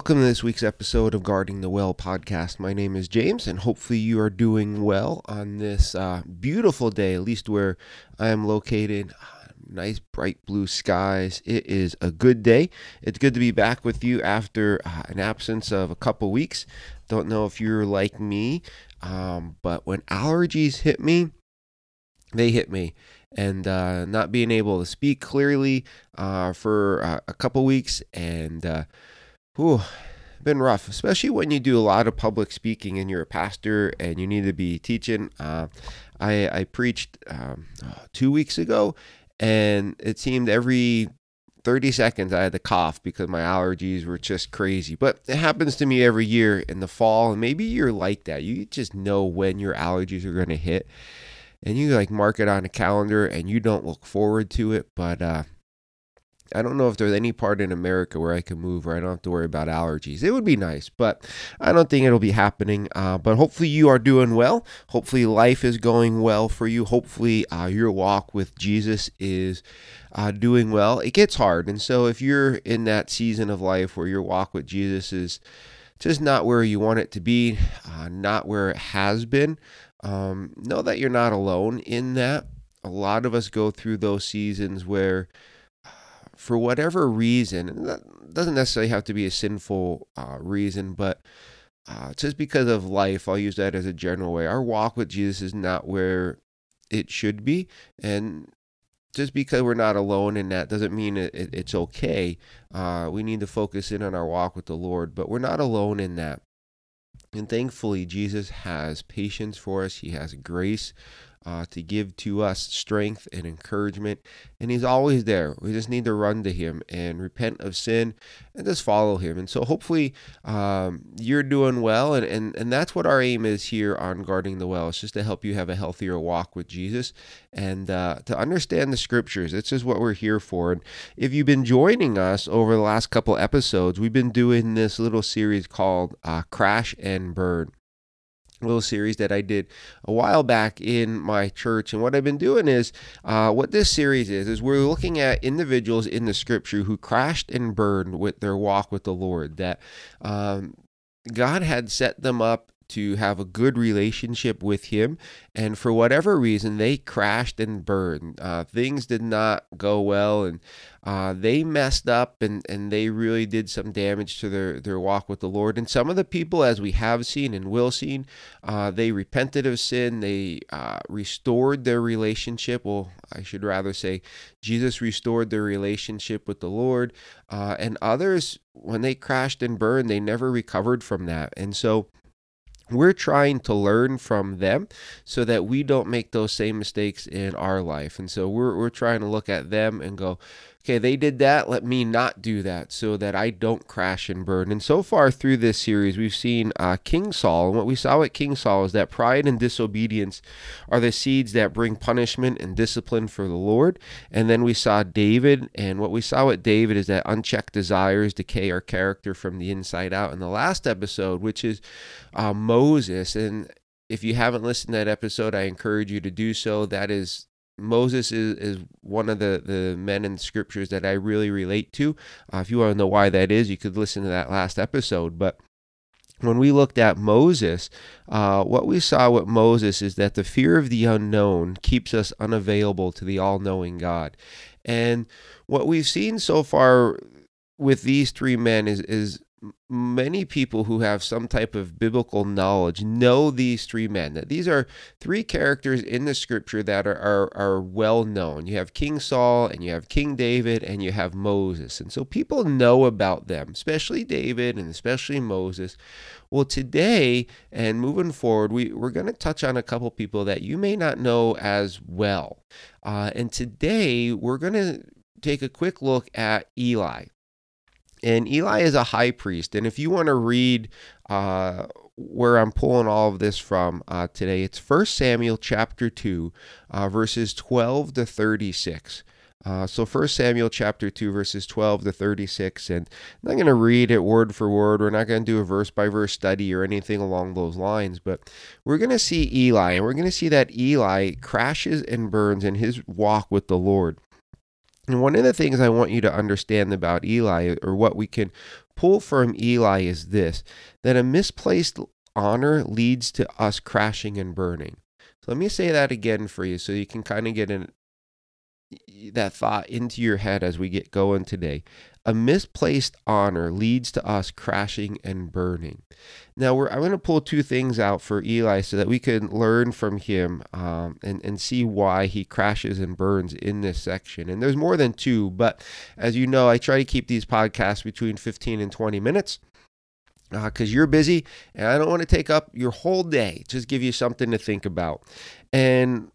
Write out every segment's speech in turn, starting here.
Welcome to this week's episode of Guarding the Well podcast. My name is James, and hopefully, you are doing well on this uh, beautiful day, at least where I am located. Nice bright blue skies. It is a good day. It's good to be back with you after uh, an absence of a couple weeks. Don't know if you're like me, um, but when allergies hit me, they hit me and uh, not being able to speak clearly uh, for uh, a couple weeks and uh, whew, been rough, especially when you do a lot of public speaking and you're a pastor and you need to be teaching. Uh, I, I preached um, two weeks ago, and it seemed every 30 seconds I had to cough because my allergies were just crazy. But it happens to me every year in the fall, and maybe you're like that. You just know when your allergies are going to hit, and you like mark it on a calendar and you don't look forward to it, but uh, I don't know if there's any part in America where I can move where I don't have to worry about allergies. It would be nice, but I don't think it'll be happening. Uh, but hopefully, you are doing well. Hopefully, life is going well for you. Hopefully, uh, your walk with Jesus is uh, doing well. It gets hard. And so, if you're in that season of life where your walk with Jesus is just not where you want it to be, uh, not where it has been, um, know that you're not alone in that. A lot of us go through those seasons where for whatever reason, that doesn't necessarily have to be a sinful uh, reason, but uh, just because of life, I'll use that as a general way. Our walk with Jesus is not where it should be, and just because we're not alone in that doesn't mean it, it, it's okay. Uh, we need to focus in on our walk with the Lord, but we're not alone in that. And thankfully, Jesus has patience for us. He has grace uh, to give to us strength and encouragement. And He's always there. We just need to run to Him and repent of sin and just follow Him. And so hopefully um, you're doing well. And, and, and that's what our aim is here on Guarding the Well. It's just to help you have a healthier walk with Jesus and uh, to understand the scriptures. This is what we're here for. And if you've been joining us over the last couple episodes, we've been doing this little series called uh, Crash and Burn little series that I did a while back in my church. And what I've been doing is, uh, what this series is, is we're looking at individuals in the scripture who crashed and burned with their walk with the Lord. That um, God had set them up to have a good relationship with him. And for whatever reason they crashed and burned. Uh, things did not go well and uh, they messed up and, and they really did some damage to their, their walk with the lord. And some of the people as we have seen and will see, uh, they repented of sin. They uh, restored their relationship. Well i should rather say jesus restored their relationship with the lord. Uh, and others when they crashed and burned they never recovered from that. And so we're trying to learn from them so that we don't make those same mistakes in our life. And so we're, we're trying to look at them and go, okay, they did that. Let me not do that so that I don't crash and burn. And so far through this series, we've seen uh, King Saul. And what we saw with King Saul is that pride and disobedience are the seeds that bring punishment and discipline for the Lord. And then we saw David. And what we saw with David is that unchecked desires decay our character from the inside out. In the last episode, which is uh, Moses. And if you haven't listened to that episode, I encourage you to do so. That is Moses is, is one of the, the men in scriptures that I really relate to. Uh, if you want to know why that is, you could listen to that last episode. But when we looked at Moses, uh, what we saw with Moses is that the fear of the unknown keeps us unavailable to the all knowing God. And what we've seen so far with these three men is, is many people who have some type of biblical knowledge know these three men. That these are three characters in the scripture that are, are, are well known. You have King Saul, and you have King David, and you have Moses. And so people know about them, especially David and especially Moses. Well, today and moving forward, we, we're going to touch on a couple people that you may not know as well. Uh, and today we're going to take a quick look at Eli. And Eli is a high priest. And if you want to read uh, where I'm pulling all of this from uh, today, it's 1 Samuel chapter 2, uh, verses 12 to 36. Uh, so 1 Samuel chapter 2 verses 12 to 36 and I'm not going to read it word for word. We're not going to do a verse by verse study or anything along those lines, but we're going to see Eli and we're going to see that Eli crashes and burns in his walk with the Lord. And one of the things I want you to understand about Eli, or what we can pull from Eli is this that a misplaced honor leads to us crashing and burning. So let me say that again for you so you can kind of get in that thought into your head as we get going today. A misplaced honor leads to us crashing and burning. Now, I'm going to pull two things out for Eli so that we can learn from him um, and, and see why he crashes and burns in this section. And there's more than two, but as you know, I try to keep these podcasts between 15 and 20 minutes because uh, you're busy and I don't want to take up your whole day. Just give you something to think about. And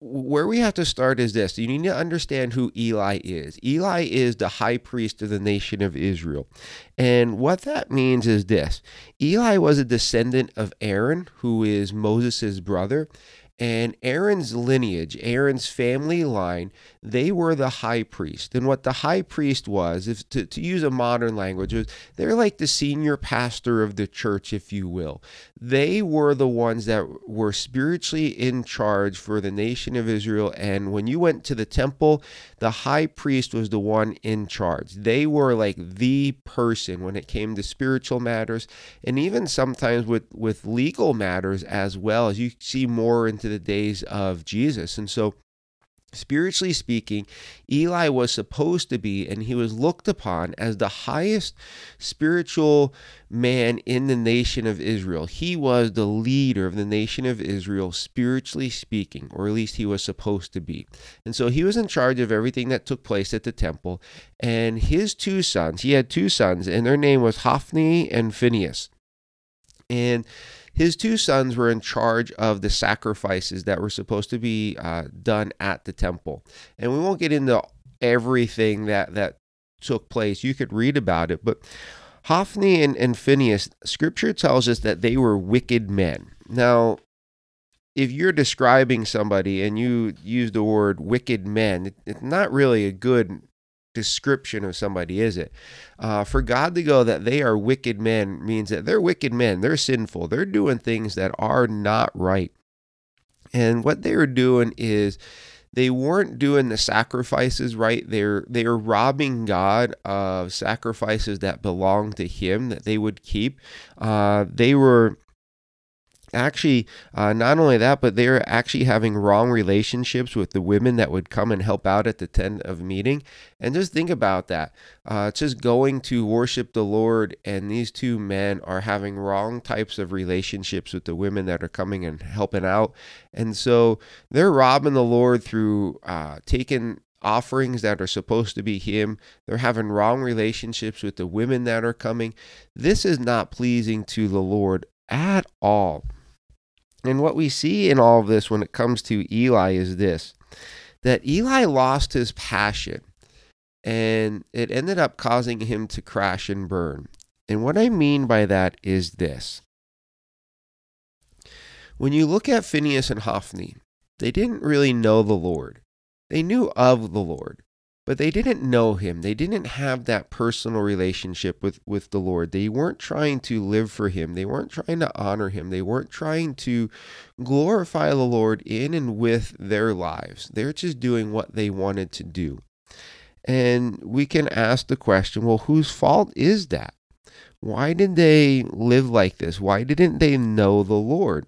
where we have to start is this you need to understand who Eli is. Eli is the high priest of the nation of Israel. And what that means is this Eli was a descendant of Aaron, who is Moses' brother. And Aaron's lineage, Aaron's family line, they were the high priest. And what the high priest was, if to, to use a modern language, they're like the senior pastor of the church, if you will. They were the ones that were spiritually in charge for the nation of Israel. And when you went to the temple, the high priest was the one in charge. They were like the person when it came to spiritual matters and even sometimes with, with legal matters as well, as you see more into the days of Jesus. And so Spiritually speaking, Eli was supposed to be, and he was looked upon as the highest spiritual man in the nation of Israel. He was the leader of the nation of Israel, spiritually speaking, or at least he was supposed to be. And so he was in charge of everything that took place at the temple. And his two sons, he had two sons, and their name was Hophni and Phinehas. And his two sons were in charge of the sacrifices that were supposed to be uh, done at the temple. And we won't get into everything that, that took place. You could read about it, but Hophni and, and Phinehas, scripture tells us that they were wicked men. Now, if you're describing somebody and you use the word wicked men, it's not really a good description of somebody, is it? Uh, for God to go that they are wicked men means that they're wicked men, they're sinful, they're doing things that are not right. And what they were doing is they weren't doing the sacrifices right. They're they're robbing God of sacrifices that belong to Him that they would keep. Uh, they were actually uh, not only that but they're actually having wrong relationships with the women that would come and help out at the tent of meeting and just think about that uh, just going to worship the lord and these two men are having wrong types of relationships with the women that are coming and helping out and so they're robbing the lord through uh, taking offerings that are supposed to be him. They're having wrong relationships with the women that are coming. This is not pleasing to the Lord at all. And what we see in all of this when it comes to Eli is this that Eli lost his passion and it ended up causing him to crash and burn. And what I mean by that is this. When you look at Phinehas and Hophni, they didn't really know the Lord. They knew of the Lord, but they didn't know him. They didn't have that personal relationship with, with the Lord. They weren't trying to live for him. They weren't trying to honor him. They weren't trying to glorify the Lord in and with their lives. They're just doing what they wanted to do. And we can ask the question well, whose fault is that? Why did they live like this? Why didn't they know the Lord?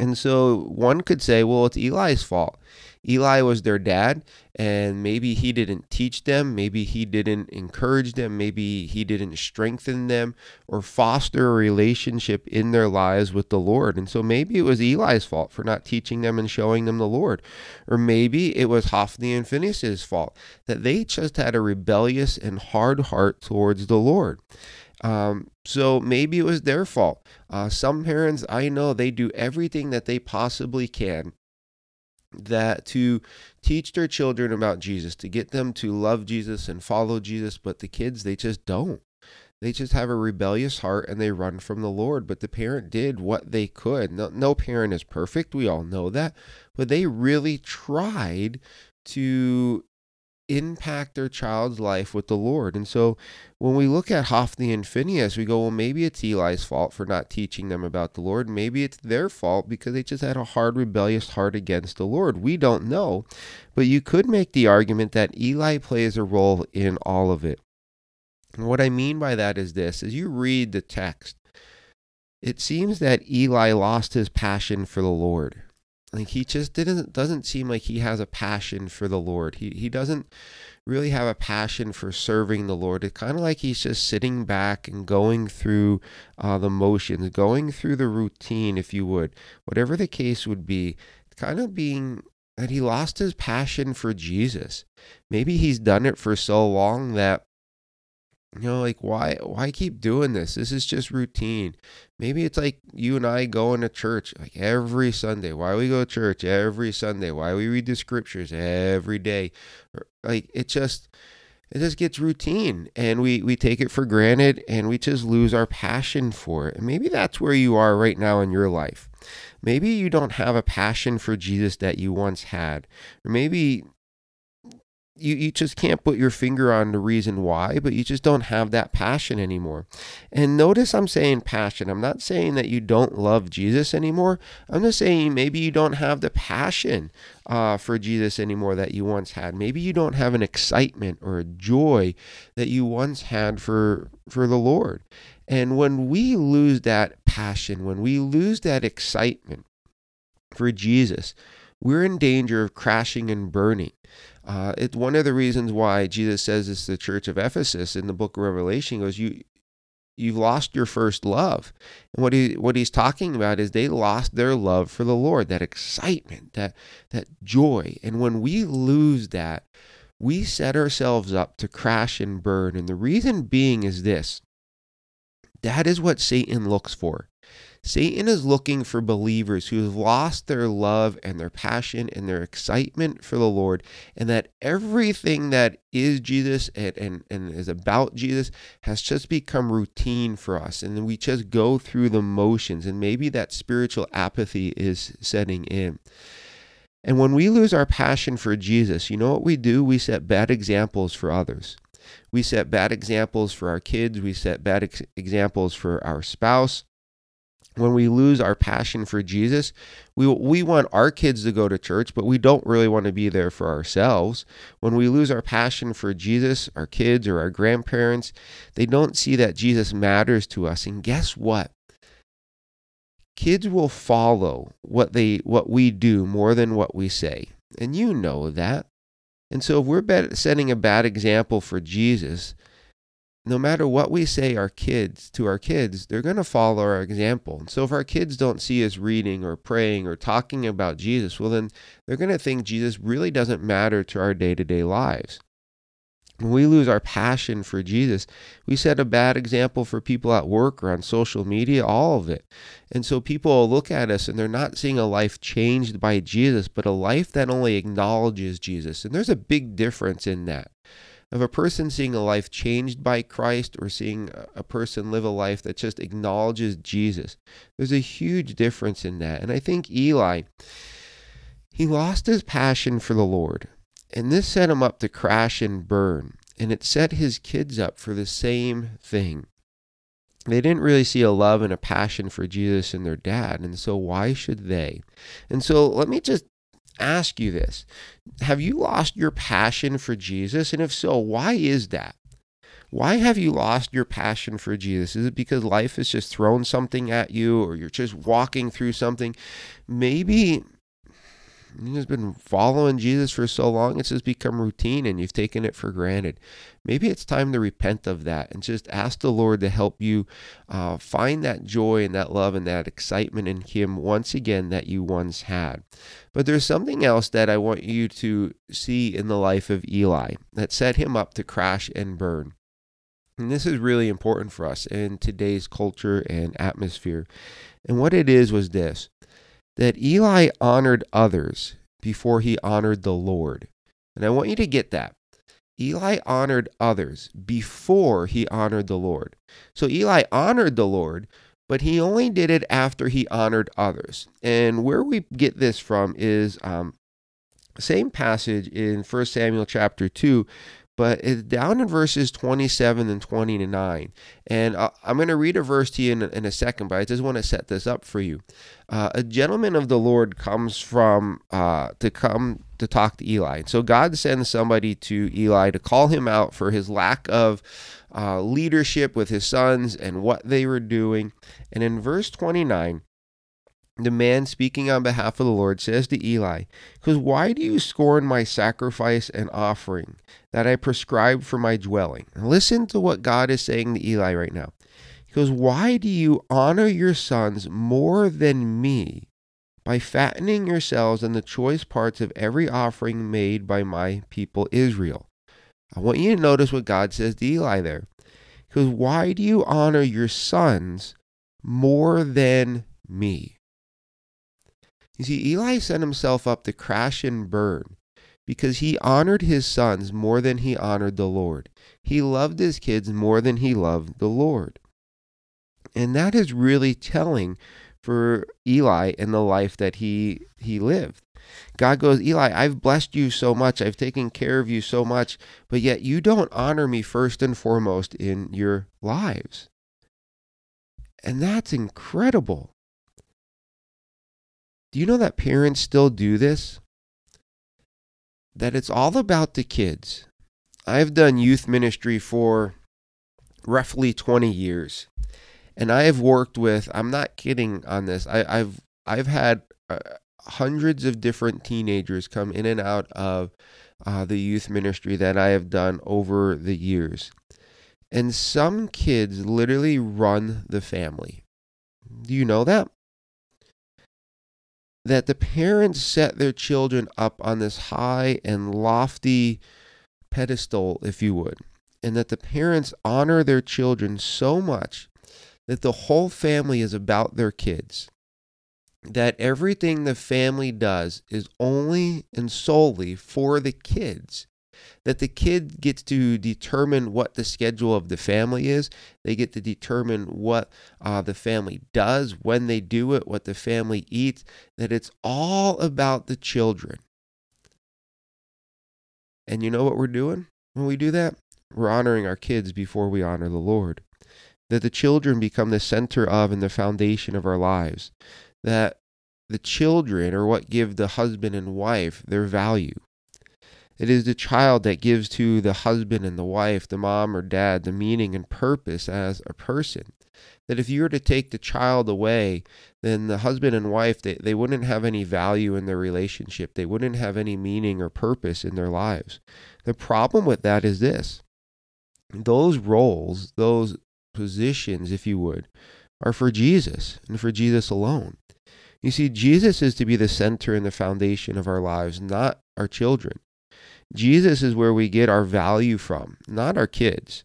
And so one could say, well, it's Eli's fault. Eli was their dad, and maybe he didn't teach them, maybe he didn't encourage them, maybe he didn't strengthen them or foster a relationship in their lives with the Lord. And so maybe it was Eli's fault for not teaching them and showing them the Lord. Or maybe it was Hophni and Phinehas' fault that they just had a rebellious and hard heart towards the Lord. Um, so maybe it was their fault. Uh, some parents I know they do everything that they possibly can that to teach their children about Jesus, to get them to love Jesus and follow Jesus, but the kids they just don't. They just have a rebellious heart and they run from the Lord. But the parent did what they could. No, no parent is perfect. We all know that. But they really tried to impact their child's life with the Lord. And so when we look at Hophni and Phinehas, we go, well, maybe it's Eli's fault for not teaching them about the Lord. Maybe it's their fault because they just had a hard, rebellious heart against the Lord. We don't know. But you could make the argument that Eli plays a role in all of it. And what I mean by that is this as you read the text, it seems that Eli lost his passion for the Lord. Like he just didn't doesn't seem like he has a passion for the Lord. He he doesn't really have a passion for serving the Lord. It's kind of like he's just sitting back and going through uh, the motions, going through the routine, if you would, whatever the case would be. Kind of being that he lost his passion for Jesus. Maybe he's done it for so long that you know like why why keep doing this? This is just routine. Maybe it's like you and i going to church like every sunday. Why we go to church every sunday? Why we read the scriptures every day? Like it just it just gets routine and we we take it for granted and we just lose our passion for it. And maybe that's where you are right now in your life. Maybe you don't have a passion for jesus that you once had. Or maybe you, you just can't put your finger on the reason why, but you just don't have that passion anymore. And notice I'm saying passion. I'm not saying that you don't love Jesus anymore. I'm just saying maybe you don't have the passion uh, for Jesus anymore that you once had. Maybe you don't have an excitement or a joy that you once had for for the Lord. And when we lose that passion, when we lose that excitement for Jesus, we're in danger of crashing and burning. Uh, it's one of the reasons why Jesus says to the church of Ephesus in the book of Revelation. Goes, you you've lost your first love. And what he what he's talking about is they lost their love for the Lord, that excitement, that that joy. And when we lose that, we set ourselves up to crash and burn. And the reason being is this. That is what Satan looks for. Satan is looking for believers who have lost their love and their passion and their excitement for the Lord, and that everything that is Jesus and, and, and is about Jesus has just become routine for us. And we just go through the motions, and maybe that spiritual apathy is setting in. And when we lose our passion for Jesus, you know what we do? We set bad examples for others. We set bad examples for our kids. We set bad ex- examples for our spouse when we lose our passion for Jesus, we we want our kids to go to church, but we don't really want to be there for ourselves. When we lose our passion for Jesus, our kids or our grandparents, they don't see that Jesus matters to us. And guess what? Kids will follow what they what we do more than what we say. And you know that. And so if we're setting a bad example for Jesus, no matter what we say our kids to our kids, they're going to follow our example. And So if our kids don't see us reading or praying or talking about Jesus, well then they're going to think Jesus really doesn't matter to our day-to-day lives. When we lose our passion for Jesus, we set a bad example for people at work or on social media, all of it. And so people look at us and they're not seeing a life changed by Jesus, but a life that only acknowledges Jesus. And there's a big difference in that of a person seeing a life changed by Christ or seeing a person live a life that just acknowledges Jesus. There's a huge difference in that. And I think Eli, he lost his passion for the Lord. And this set him up to crash and burn. And it set his kids up for the same thing. They didn't really see a love and a passion for Jesus in their dad. And so why should they? And so let me just ask you this Have you lost your passion for Jesus? And if so, why is that? Why have you lost your passion for Jesus? Is it because life has just thrown something at you or you're just walking through something? Maybe You've been following Jesus for so long, it's just become routine and you've taken it for granted. Maybe it's time to repent of that and just ask the Lord to help you uh, find that joy and that love and that excitement in Him once again that you once had. But there's something else that I want you to see in the life of Eli that set him up to crash and burn. And this is really important for us in today's culture and atmosphere. And what it is was this that Eli honored others before he honored the Lord. And I want you to get that. Eli honored others before he honored the Lord. So Eli honored the Lord, but he only did it after he honored others. And where we get this from is um, same passage in 1 Samuel chapter 2, but it's down in verses 27 and 29. And uh, I'm going to read a verse to you in, in, a second, but I just want to set this up for you. Uh, a gentleman of the Lord comes from uh, to come to talk to Eli. So God sends somebody to Eli to call him out for his lack of uh, leadership with his sons and what they were doing. And in verse 29, the man speaking on behalf of the Lord says to Eli, Because why do you scorn my sacrifice and offering that I prescribed for my dwelling? Listen to what God is saying to Eli right now. He goes, Why do you honor your sons more than me by fattening yourselves on the choice parts of every offering made by my people Israel? I want you to notice what God says to Eli there. Because why do you honor your sons more than me? You see, Eli set himself up to crash and burn because he honored his sons more than he honored the Lord. He loved his kids more than he loved the Lord. And that is really telling for Eli and the life that he he lived. God goes, Eli, I've blessed you so much. I've taken care of you so much, but yet you don't honor me first and foremost in your lives. And that's incredible. Do you know that parents still do this? That it's all about the kids. I've done youth ministry for roughly 20 years. And I have worked with, I'm not kidding on this. I, have I've had uh, hundreds of different teenagers come in and out of uh, the youth ministry that I have done over the years. And some kids literally run the family. Do you know that? That the parents set their children up on this high and lofty pedestal, if you would, and that the parents honor their children so much that the whole family is about their kids. That everything the family does is only and solely for the kids that the kid gets to determine what the schedule of the family is. They get to determine what uh, the family does, when they do it, what the family eats, that it's all about the children. And you know what we're doing when we do that? We're honoring our kids before we honor the Lord. That the children become the center of and the foundation of our lives. That the children are what give the husband and wife their value. It is the child that gives to the husband and the wife, the mom or dad, the meaning and purpose as a person. That if you were to take the child away, then the husband and wife, they, they wouldn't have any value in their relationship. They wouldn't have any meaning or purpose in their lives. The problem with that is this those roles, those positions, if you would, are for Jesus and for Jesus alone. You see, Jesus is to be the center and the foundation of our lives, not our children. Jesus is where we get our value from, not our kids.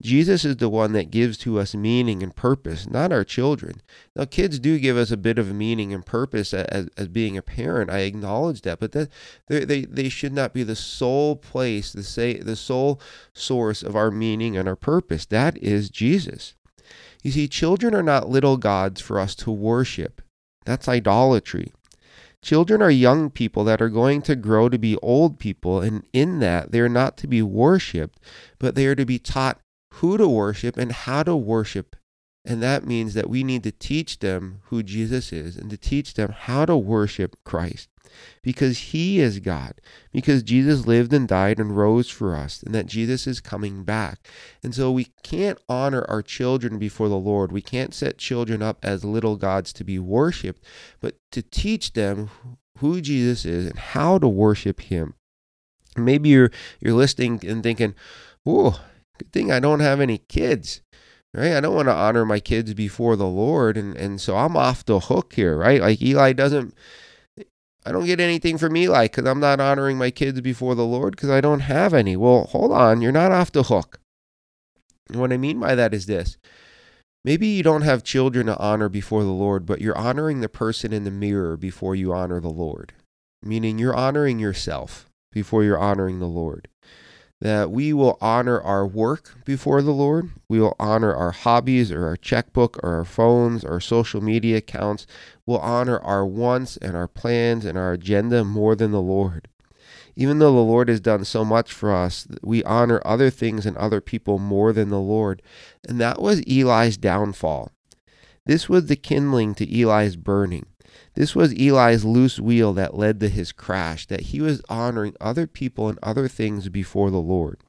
Jesus is the one that gives to us meaning and purpose, not our children. Now, kids do give us a bit of meaning and purpose as, as being a parent. I acknowledge that, but that they, they should not be the sole place, the say the sole source of our meaning and our purpose. That is Jesus. You see, children are not little gods for us to worship. That's idolatry. Children are young people that are going to grow to be old people, and in that, they are not to be worshiped, but they are to be taught who to worship and how to worship. And that means that we need to teach them who Jesus is and to teach them how to worship Christ because he is God, because Jesus lived and died and rose for us, and that Jesus is coming back. And so we can't honor our children before the Lord. We can't set children up as little gods to be worshiped, but to teach them who Jesus is and how to worship him. Maybe you're you're listening and thinking, "Oh, good thing I don't have any kids." Right? I don't want to honor my kids before the Lord, and and so I'm off the hook here, right? Like Eli doesn't I don't get anything from Eli because I'm not honoring my kids before the Lord because I don't have any. Well, hold on, you're not off the hook. And what I mean by that is this maybe you don't have children to honor before the Lord, but you're honoring the person in the mirror before you honor the Lord, meaning you're honoring yourself before you're honoring the Lord that we will honor our work before the Lord. We will honor our hobbies or our checkbook or our phones or our social media accounts. We'll honor our wants and our plans and our agenda more than the Lord. Even though the Lord has done so much for us, we honor other things and other people more than the Lord. And that was Eli's downfall. This was the kindling to Eli's burning. This was Eli's loose wheel that led to his crash, that he was honoring other people and other things before the Lord.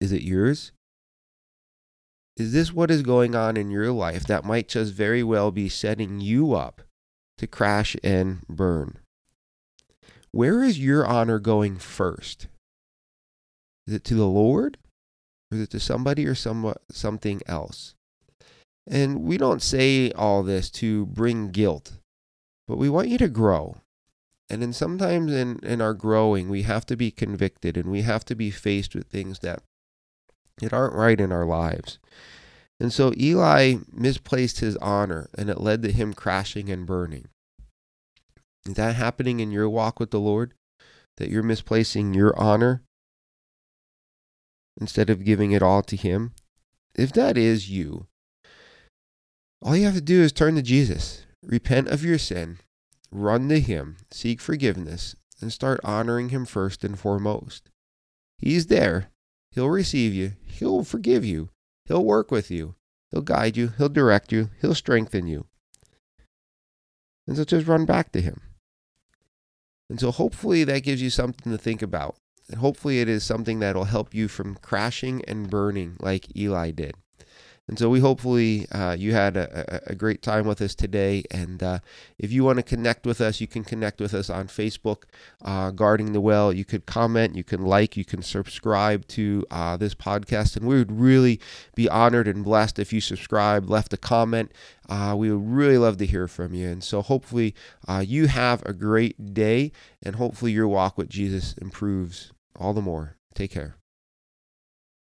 Is it yours? Is this what is going on in your life that might just very well be setting you up to crash and burn? Where is your honor going first? Is it to the Lord? Or is it to somebody or some, something else? And we don't say all this to bring guilt, but we want you to grow. And then sometimes in, in our growing, we have to be convicted and we have to be faced with things that that aren't right in our lives. And so Eli misplaced his honor, and it led to him crashing and burning. Is that happening in your walk with the Lord? That you're misplacing your honor instead of giving it all to Him? If that is you, all you have to do is turn to Jesus, repent of your sin, run to Him, seek forgiveness, and start honoring Him first and foremost. He's there. He'll receive you. He'll forgive you. He'll work with you. He'll guide you. He'll direct you. He'll strengthen you. And so just run back to Him. And so hopefully that gives you something to think about. And hopefully it is something that'll help you from crashing and burning like Eli did. And so we hopefully uh, you had a, a, great time with us today. And uh, if you want to connect with us, you can connect with us on Facebook, uh, Guarding the Well. You could comment, you can like, you can subscribe to uh, this podcast. And we would really be honored and blessed if you subscribed, left a comment. Uh, we would really love to hear from you. And so hopefully uh, you have a great day and hopefully your walk with Jesus improves all the more. Take care.